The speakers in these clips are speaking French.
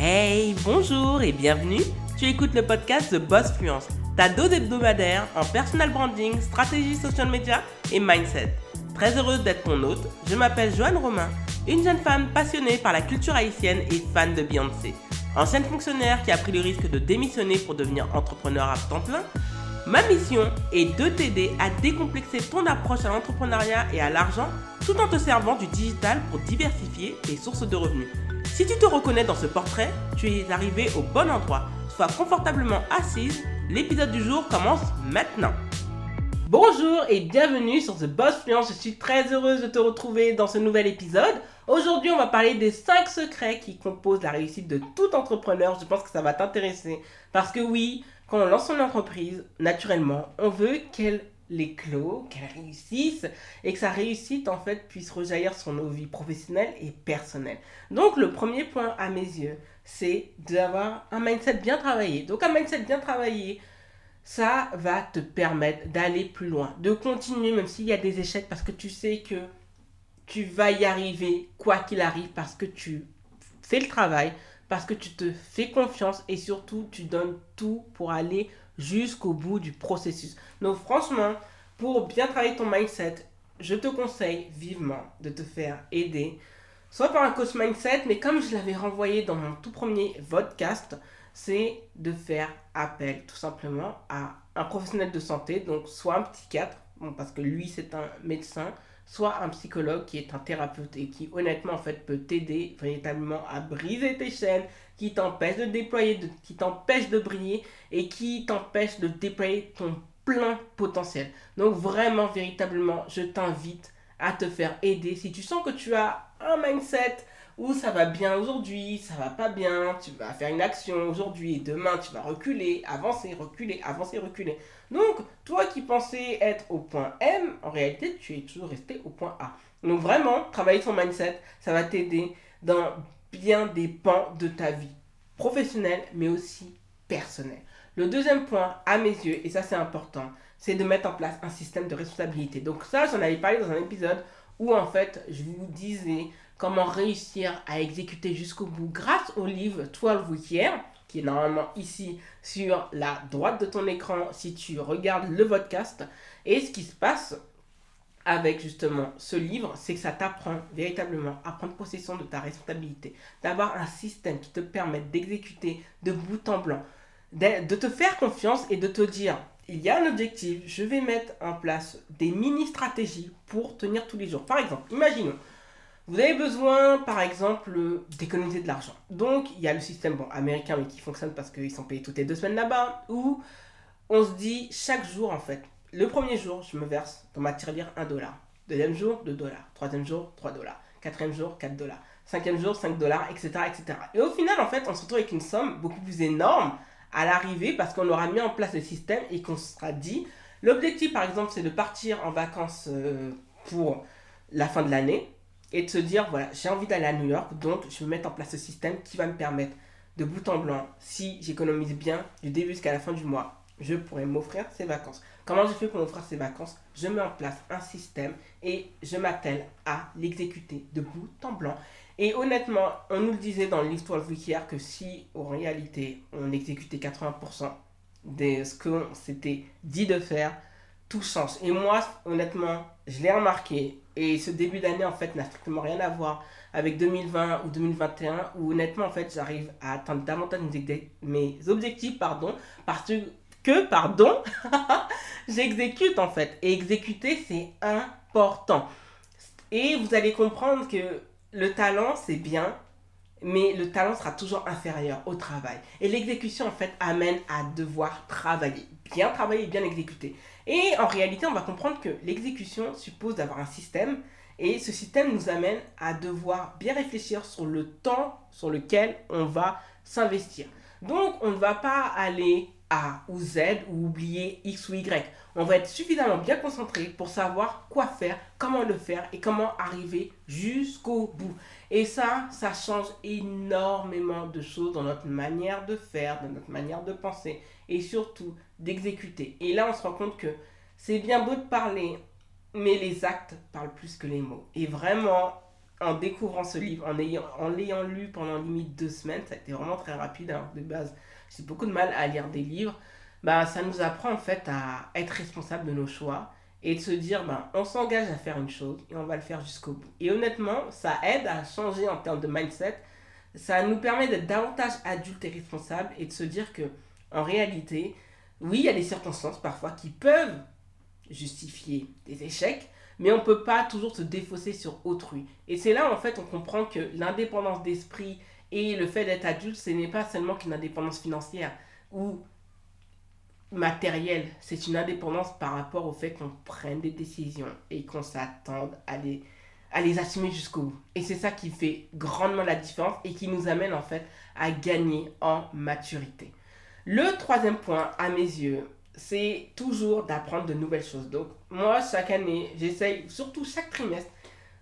Hey, bonjour et bienvenue. Tu écoutes le podcast The Boss Fluence, ta dose hebdomadaire en personal branding, stratégie social media et mindset. Très heureuse d'être ton hôte, je m'appelle Joanne Romain, une jeune femme passionnée par la culture haïtienne et fan de Beyoncé. Ancienne fonctionnaire qui a pris le risque de démissionner pour devenir entrepreneur à temps plein, Ma mission est de t'aider à décomplexer ton approche à l'entrepreneuriat et à l'argent tout en te servant du digital pour diversifier tes sources de revenus. Si tu te reconnais dans ce portrait, tu es arrivé au bon endroit. Sois confortablement assise, l'épisode du jour commence maintenant. Bonjour et bienvenue sur The Boss Fluence. Je suis très heureuse de te retrouver dans ce nouvel épisode. Aujourd'hui, on va parler des 5 secrets qui composent la réussite de tout entrepreneur. Je pense que ça va t'intéresser parce que oui, quand on lance son entreprise, naturellement, on veut qu'elle l'éclot, qu'elle réussisse et que sa réussite en fait puisse rejaillir sur nos vies professionnelles et personnelles. Donc le premier point à mes yeux, c'est d'avoir un mindset bien travaillé. Donc un mindset bien travaillé, ça va te permettre d'aller plus loin, de continuer même s'il y a des échecs parce que tu sais que tu vas y arriver quoi qu'il arrive parce que tu fais le travail, parce que tu te fais confiance et surtout tu donnes tout pour aller jusqu'au bout du processus. Donc franchement, pour bien travailler ton mindset, je te conseille vivement de te faire aider, soit par un coach mindset, mais comme je l'avais renvoyé dans mon tout premier podcast, c'est de faire appel tout simplement à un professionnel de santé, donc soit un psychiatre, parce que lui c'est un médecin, soit un psychologue qui est un thérapeute et qui honnêtement en fait peut t'aider véritablement à briser tes chaînes, qui t'empêche de déployer, qui t'empêche de briller et qui t'empêche de déployer ton plein potentiel. Donc vraiment véritablement, je t'invite à te faire aider si tu sens que tu as un mindset où ça va bien aujourd'hui, ça va pas bien, tu vas faire une action aujourd'hui et demain tu vas reculer, avancer, reculer, avancer, reculer. Donc, toi qui pensais être au point M, en réalité tu es toujours resté au point A. Donc vraiment, travailler ton mindset, ça va t'aider dans bien des pans de ta vie professionnelle mais aussi personnelle. Le deuxième point, à mes yeux, et ça c'est important, c'est de mettre en place un système de responsabilité. Donc ça, j'en avais parlé dans un épisode où en fait je vous disais comment réussir à exécuter jusqu'au bout grâce au livre 12 Week qui est normalement ici sur la droite de ton écran si tu regardes le podcast. Et ce qui se passe avec justement ce livre, c'est que ça t'apprend véritablement à prendre possession de ta responsabilité, d'avoir un système qui te permet d'exécuter de bout en blanc, de te faire confiance et de te dire, il y a un objectif, je vais mettre en place des mini-stratégies pour tenir tous les jours. Par exemple, imaginons, vous avez besoin, par exemple, d'économiser de l'argent. Donc, il y a le système bon, américain, mais qui fonctionne parce qu'ils sont payés toutes les deux semaines là-bas, où on se dit chaque jour, en fait, le premier jour, je me verse dans ma tirelire 1 dollar. Deuxième jour, 2 dollars. Troisième jour, 3 dollars. Quatrième jour, 4 dollars. Cinquième jour, 5 dollars, etc., etc. Et au final, en fait, on se retrouve avec une somme beaucoup plus énorme à l'arrivée parce qu'on aura mis en place le système et qu'on se sera dit, l'objectif, par exemple, c'est de partir en vacances euh, pour la fin de l'année et de se dire, voilà, j'ai envie d'aller à New York, donc je vais mettre en place ce système qui va me permettre de bout en blanc, si j'économise bien du début jusqu'à la fin du mois, je pourrais m'offrir ces vacances. Comment je fais pour m'offrir ces vacances? Je mets en place un système et je m'attelle à l'exécuter de bout en blanc. Et honnêtement, on nous le disait dans l'histoire hier que si en réalité on exécutait 80% de ce qu'on s'était dit de faire, tout change. Et moi, honnêtement, je l'ai remarqué. Et ce début d'année, en fait, n'a strictement rien à voir avec 2020 ou 2021, où honnêtement, en fait, j'arrive à atteindre davantage mes objectifs, pardon, parce que, pardon, j'exécute, en fait. Et exécuter, c'est important. Et vous allez comprendre que le talent, c'est bien, mais le talent sera toujours inférieur au travail. Et l'exécution, en fait, amène à devoir travailler. Bien travailler, bien exécuter. Et en réalité, on va comprendre que l'exécution suppose d'avoir un système. Et ce système nous amène à devoir bien réfléchir sur le temps sur lequel on va s'investir. Donc, on ne va pas aller A ou Z ou oublier X ou Y. On va être suffisamment bien concentré pour savoir quoi faire, comment le faire et comment arriver jusqu'au bout. Et ça, ça change énormément de choses dans notre manière de faire, dans notre manière de penser et surtout d'exécuter. Et là, on se rend compte que c'est bien beau de parler, mais les actes parlent plus que les mots. Et vraiment, en découvrant ce livre, en l'ayant lu pendant limite deux semaines, ça a été vraiment très rapide. Alors de base, j'ai beaucoup de mal à lire des livres. Bah, ça nous apprend en fait à être responsable de nos choix et de se dire bah, on s'engage à faire une chose et on va le faire jusqu'au bout. Et honnêtement, ça aide à changer en termes de mindset. Ça nous permet d'être davantage adultes et responsables et de se dire que en réalité, oui, il y a des circonstances parfois qui peuvent justifier des échecs, mais on ne peut pas toujours se défausser sur autrui. Et c'est là, en fait, on comprend que l'indépendance d'esprit et le fait d'être adulte, ce n'est pas seulement qu'une indépendance financière ou matérielle, c'est une indépendance par rapport au fait qu'on prenne des décisions et qu'on s'attende à les, à les assumer jusqu'au bout. Et c'est ça qui fait grandement la différence et qui nous amène en fait à gagner en maturité. Le troisième point, à mes yeux, c'est toujours d'apprendre de nouvelles choses. Donc, moi, chaque année, j'essaye, surtout chaque trimestre,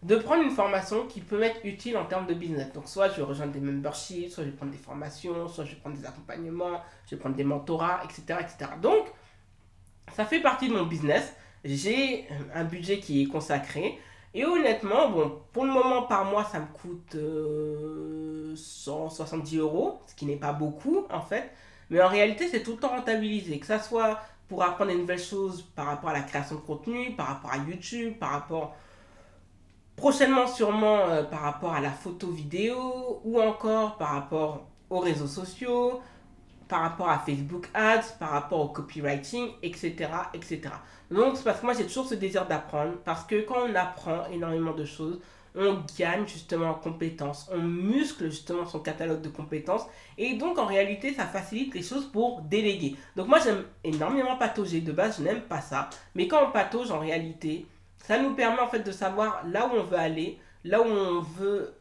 de prendre une formation qui peut m'être utile en termes de business. Donc, soit je rejoindre des memberships, soit je prendre des formations, soit je prendre des accompagnements, je prendre des mentorats, etc. etc. Donc, ça fait partie de mon business. J'ai un budget qui est consacré. Et honnêtement, bon, pour le moment, par mois, ça me coûte 170 euh, euros, ce qui n'est pas beaucoup, en fait. Mais en réalité, c'est tout le temps rentabilisé. Que ça soit pour apprendre des nouvelles choses par rapport à la création de contenu, par rapport à YouTube, par rapport prochainement sûrement euh, par rapport à la photo vidéo ou encore par rapport aux réseaux sociaux, par rapport à Facebook Ads, par rapport au copywriting, etc. etc. Donc c'est parce que moi j'ai toujours ce désir d'apprendre parce que quand on apprend énormément de choses, on gagne justement en compétences, on muscle justement son catalogue de compétences et donc en réalité ça facilite les choses pour déléguer. Donc moi j'aime énormément patauger, de base je n'aime pas ça, mais quand on patauge en réalité, ça nous permet en fait de savoir là où on veut aller, là où on veut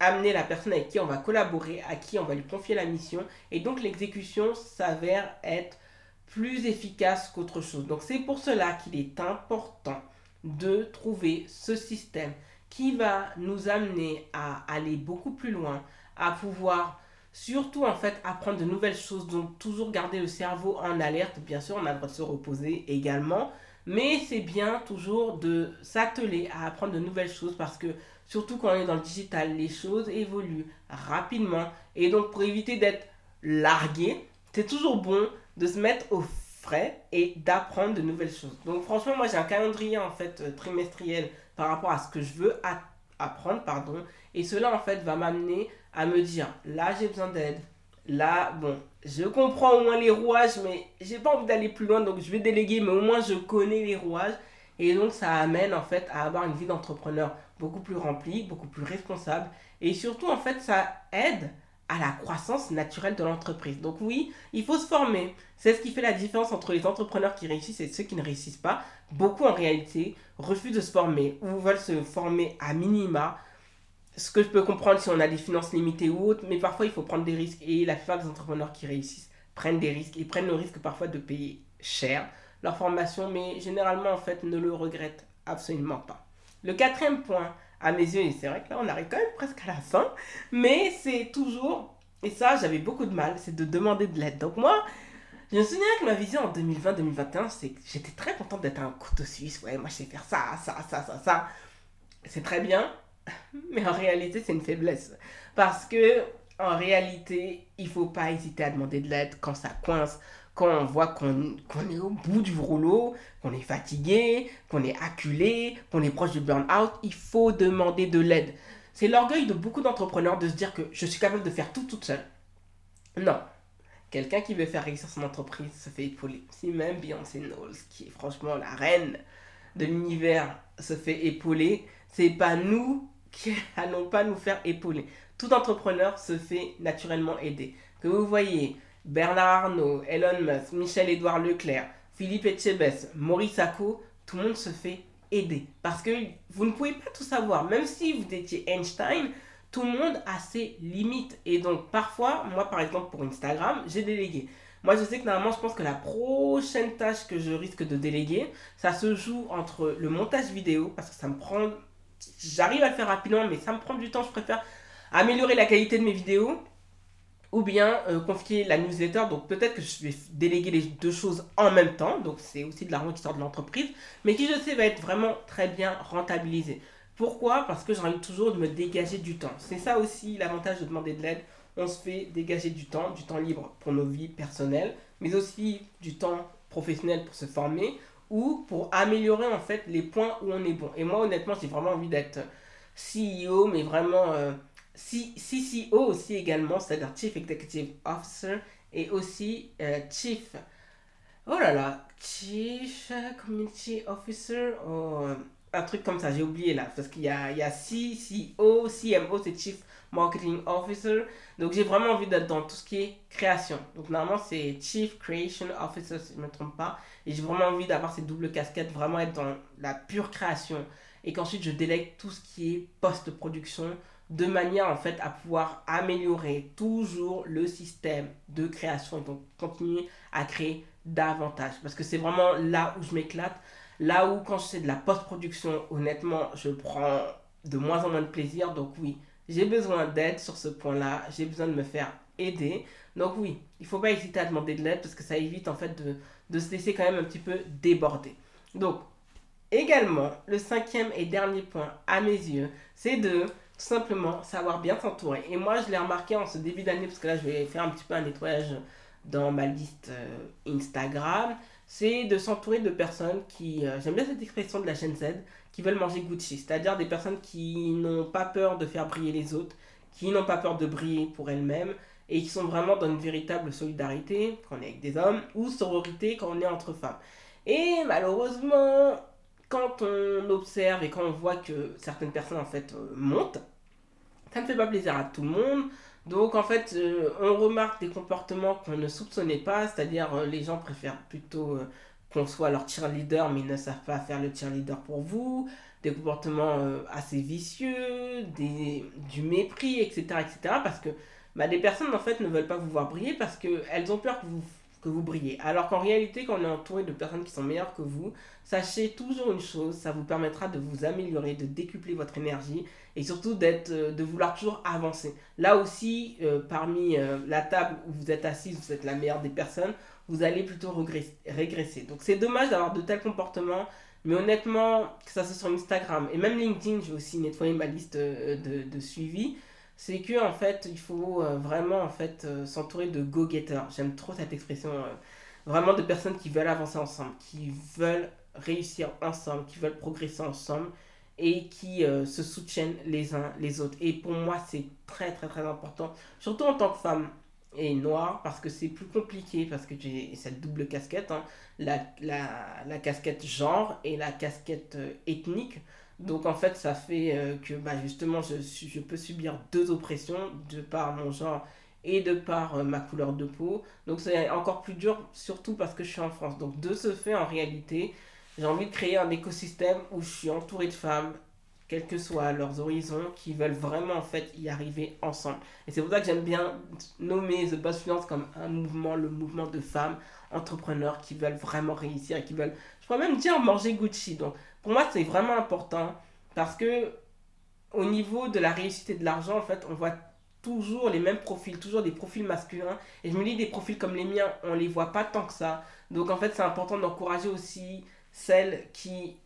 amener la personne avec qui on va collaborer, à qui on va lui confier la mission. Et donc l'exécution s'avère être plus efficace qu'autre chose. Donc c'est pour cela qu'il est important de trouver ce système qui va nous amener à aller beaucoup plus loin, à pouvoir surtout en fait apprendre de nouvelles choses, donc toujours garder le cerveau en alerte, bien sûr on a le droit de se reposer également, mais c'est bien toujours de s'atteler à apprendre de nouvelles choses parce que surtout quand on est dans le digital, les choses évoluent rapidement et donc pour éviter d'être largué, c'est toujours bon de se mettre au frais et d'apprendre de nouvelles choses. Donc franchement, moi j'ai un calendrier en fait euh, trimestriel par rapport à ce que je veux apprendre, pardon. Et cela, en fait, va m'amener à me dire, là, j'ai besoin d'aide. Là, bon, je comprends au moins les rouages, mais j'ai pas envie d'aller plus loin, donc je vais déléguer, mais au moins je connais les rouages. Et donc, ça amène, en fait, à avoir une vie d'entrepreneur beaucoup plus remplie, beaucoup plus responsable. Et surtout, en fait, ça aide à la croissance naturelle de l'entreprise. Donc oui, il faut se former. C'est ce qui fait la différence entre les entrepreneurs qui réussissent et ceux qui ne réussissent pas. Beaucoup en réalité refusent de se former ou veulent se former à minima. Ce que je peux comprendre si on a des finances limitées ou autres, mais parfois il faut prendre des risques et la plupart des entrepreneurs qui réussissent prennent des risques et prennent le risque parfois de payer cher leur formation, mais généralement en fait ne le regrettent absolument pas. Le quatrième point, à mes yeux, et c'est vrai que là on arrive quand même presque à la fin, mais c'est toujours, et ça j'avais beaucoup de mal, c'est de demander de l'aide. Donc moi, je me souviens que ma vision en 2020-2021, c'est que j'étais très contente d'être un couteau suisse. Ouais, moi je sais faire ça, ça, ça, ça, ça. C'est très bien, mais en réalité c'est une faiblesse. Parce que en réalité, il faut pas hésiter à demander de l'aide quand ça coince, quand on voit qu'on est au bout du rouleau, qu'on est fatigué, qu'on est acculé, qu'on est proche du burn-out, il faut demander de l'aide. C'est l'orgueil de beaucoup d'entrepreneurs de se dire que je suis capable de faire tout toute seule. Non. Quelqu'un qui veut faire réussir son entreprise se fait épauler. Si même Beyoncé Knowles, qui est franchement la reine de l'univers, se fait épauler, c'est pas nous qui allons pas nous faire épauler. Tout entrepreneur se fait naturellement aider. Que vous voyez Bernard Arnault, Elon Musk, Michel-Édouard Leclerc, Philippe Etchebest, Maurice Acco, tout le monde se fait aider. Parce que vous ne pouvez pas tout savoir. Même si vous étiez Einstein, tout le monde a ses limites. Et donc, parfois, moi, par exemple, pour Instagram, j'ai délégué. Moi, je sais que normalement, je pense que la prochaine tâche que je risque de déléguer, ça se joue entre le montage vidéo, parce que ça me prend. J'arrive à le faire rapidement, mais ça me prend du temps. Je préfère améliorer la qualité de mes vidéos ou bien euh, confier la newsletter. Donc peut-être que je vais déléguer les deux choses en même temps. Donc c'est aussi de l'argent qui sort de l'entreprise, mais qui je sais va être vraiment très bien rentabilisé. Pourquoi? Parce que j'ai envie toujours de me dégager du temps. C'est ça aussi l'avantage de demander de l'aide. On se fait dégager du temps, du temps libre pour nos vies personnelles, mais aussi du temps professionnel pour se former ou pour améliorer en fait les points où on est bon. Et moi honnêtement j'ai vraiment envie d'être CEO, mais vraiment euh, CCO aussi également, c'est-à-dire Chief Executive Officer et aussi euh, Chief, oh là là, Chief Community Officer, oh, un truc comme ça, j'ai oublié là, parce qu'il y a, il y a CCO, CMO, c'est Chief Marketing Officer. Donc j'ai vraiment envie d'être dans tout ce qui est création. Donc normalement c'est Chief Creation Officer si je ne me trompe pas. Et j'ai vraiment envie d'avoir ces doubles casquettes, vraiment être dans la pure création. Et qu'ensuite je délègue tout ce qui est post-production de manière en fait à pouvoir améliorer toujours le système de création donc continuer à créer davantage. Parce que c'est vraiment là où je m'éclate. Là où quand je fais de la post-production, honnêtement, je prends de moins en moins de plaisir. Donc oui, j'ai besoin d'aide sur ce point-là, j'ai besoin de me faire aider. Donc oui, il ne faut pas hésiter à demander de l'aide parce que ça évite en fait de, de se laisser quand même un petit peu déborder. Donc, également, le cinquième et dernier point à mes yeux, c'est de tout simplement savoir bien s'entourer. Et moi, je l'ai remarqué en ce début d'année, parce que là, je vais faire un petit peu un nettoyage dans ma liste euh, Instagram, c'est de s'entourer de personnes qui, euh, j'aime bien cette expression de la chaîne Z, qui veulent manger Gucci, c'est-à-dire des personnes qui n'ont pas peur de faire briller les autres, qui n'ont pas peur de briller pour elles-mêmes et qui sont vraiment dans une véritable solidarité quand on est avec des hommes ou sororité quand on est entre femmes. Et malheureusement, quand on observe et quand on voit que certaines personnes en fait euh, montent, ça ne fait pas plaisir à tout le monde. Donc en fait, euh, on remarque des comportements qu'on ne soupçonnait pas, c'est-à-dire euh, les gens préfèrent plutôt qu'on soit leur cheerleader mais ils ne savent pas faire le cheerleader pour vous, des comportements euh, assez vicieux, du mépris, etc. etc. parce que bah, des personnes en fait ne veulent pas vous voir briller parce qu'elles ont peur que vous, que vous brillez. Alors qu'en réalité, quand on est entouré de personnes qui sont meilleures que vous, sachez toujours une chose, ça vous permettra de vous améliorer, de décupler votre énergie et surtout d'être, euh, de vouloir toujours avancer. Là aussi, euh, parmi la table où vous êtes assise, vous êtes la meilleure des personnes, vous allez plutôt régresser. Donc c'est dommage d'avoir de tels comportements, mais honnêtement, que ça soit sur Instagram et même LinkedIn, j'ai aussi nettoyé ma liste euh, de, de suivi. C'est que en fait, il faut euh, vraiment en fait euh, s'entourer de go-getters. J'aime trop cette expression. vraiment de personnes qui veulent avancer ensemble, qui veulent réussir ensemble, qui veulent progresser ensemble et qui se soutiennent les uns les autres. Et pour moi, c'est très très très important, surtout en tant que femme et noir parce que c'est plus compliqué parce que j'ai cette double casquette, hein. la, la, la, casquette genre et la casquette euh, ethnique. Donc en fait ça fait euh, que bah, justement je, je peux subir deux oppressions de par mon genre et de par euh, ma couleur de peau. Donc c'est encore plus dur surtout parce que je suis en France. Donc de ce fait en réalité j'ai envie de créer un écosystème où je suis entouré de femmes quels que soient leurs horizons, qui veulent vraiment en fait y arriver ensemble. Et c'est pour ça que j'aime bien nommer The Boss Finance comme un mouvement, le mouvement de femmes entrepreneurs qui veulent vraiment réussir et qui veulent, je pourrais même dire, manger Gucci. Donc pour moi, c'est vraiment important parce que au niveau de la réussite et de l'argent, en fait, on voit toujours les mêmes profils, toujours des profils masculins. Et je me dis, des profils comme les miens, on les voit pas tant que ça. Donc en fait, c'est important d'encourager aussi celles qui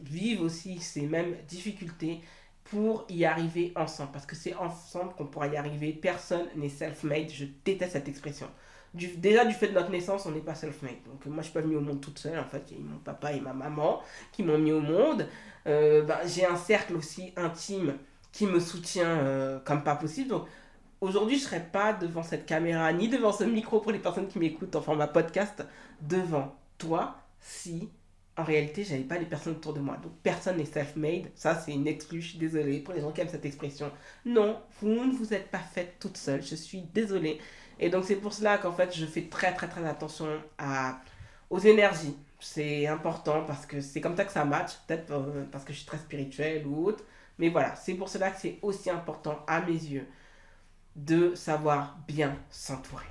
vivent aussi ces mêmes difficultés pour y arriver ensemble. Parce que c'est ensemble qu'on pourra y arriver. Personne n'est self-made. Je déteste cette expression. Déjà, du fait de notre naissance, on n'est pas self-made. Donc, moi, je suis pas venue au monde toute seule. En fait, il y a mon papa et ma maman qui m'ont mis au monde. Euh, ben, j'ai un cercle aussi intime qui me soutient euh, comme pas possible. Donc, aujourd'hui, je serais pas devant cette caméra ni devant ce micro pour les personnes qui m'écoutent en format podcast devant toi si en réalité, j'avais pas les personnes autour de moi. Donc personne n'est self-made. Ça, c'est une exclue. Je suis désolée pour les gens qui aiment cette expression. Non, vous ne vous êtes pas faite toute seule. Je suis désolée. Et donc c'est pour cela qu'en fait, je fais très très très attention à, aux énergies. C'est important parce que c'est comme ça que ça match. Peut-être euh, parce que je suis très spirituelle ou autre. Mais voilà, c'est pour cela que c'est aussi important à mes yeux de savoir bien s'entourer.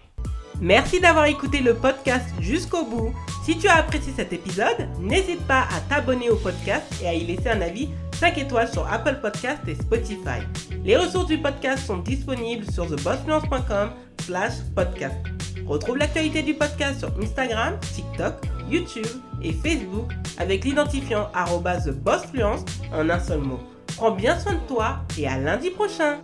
Merci d'avoir écouté le podcast jusqu'au bout. Si tu as apprécié cet épisode, n'hésite pas à t'abonner au podcast et à y laisser un avis 5 étoiles sur Apple Podcast et Spotify. Les ressources du podcast sont disponibles sur thebossfluence.com Retrouve l'actualité du podcast sur Instagram, TikTok, YouTube et Facebook avec l'identifiant TheBossFluence en un seul mot. Prends bien soin de toi et à lundi prochain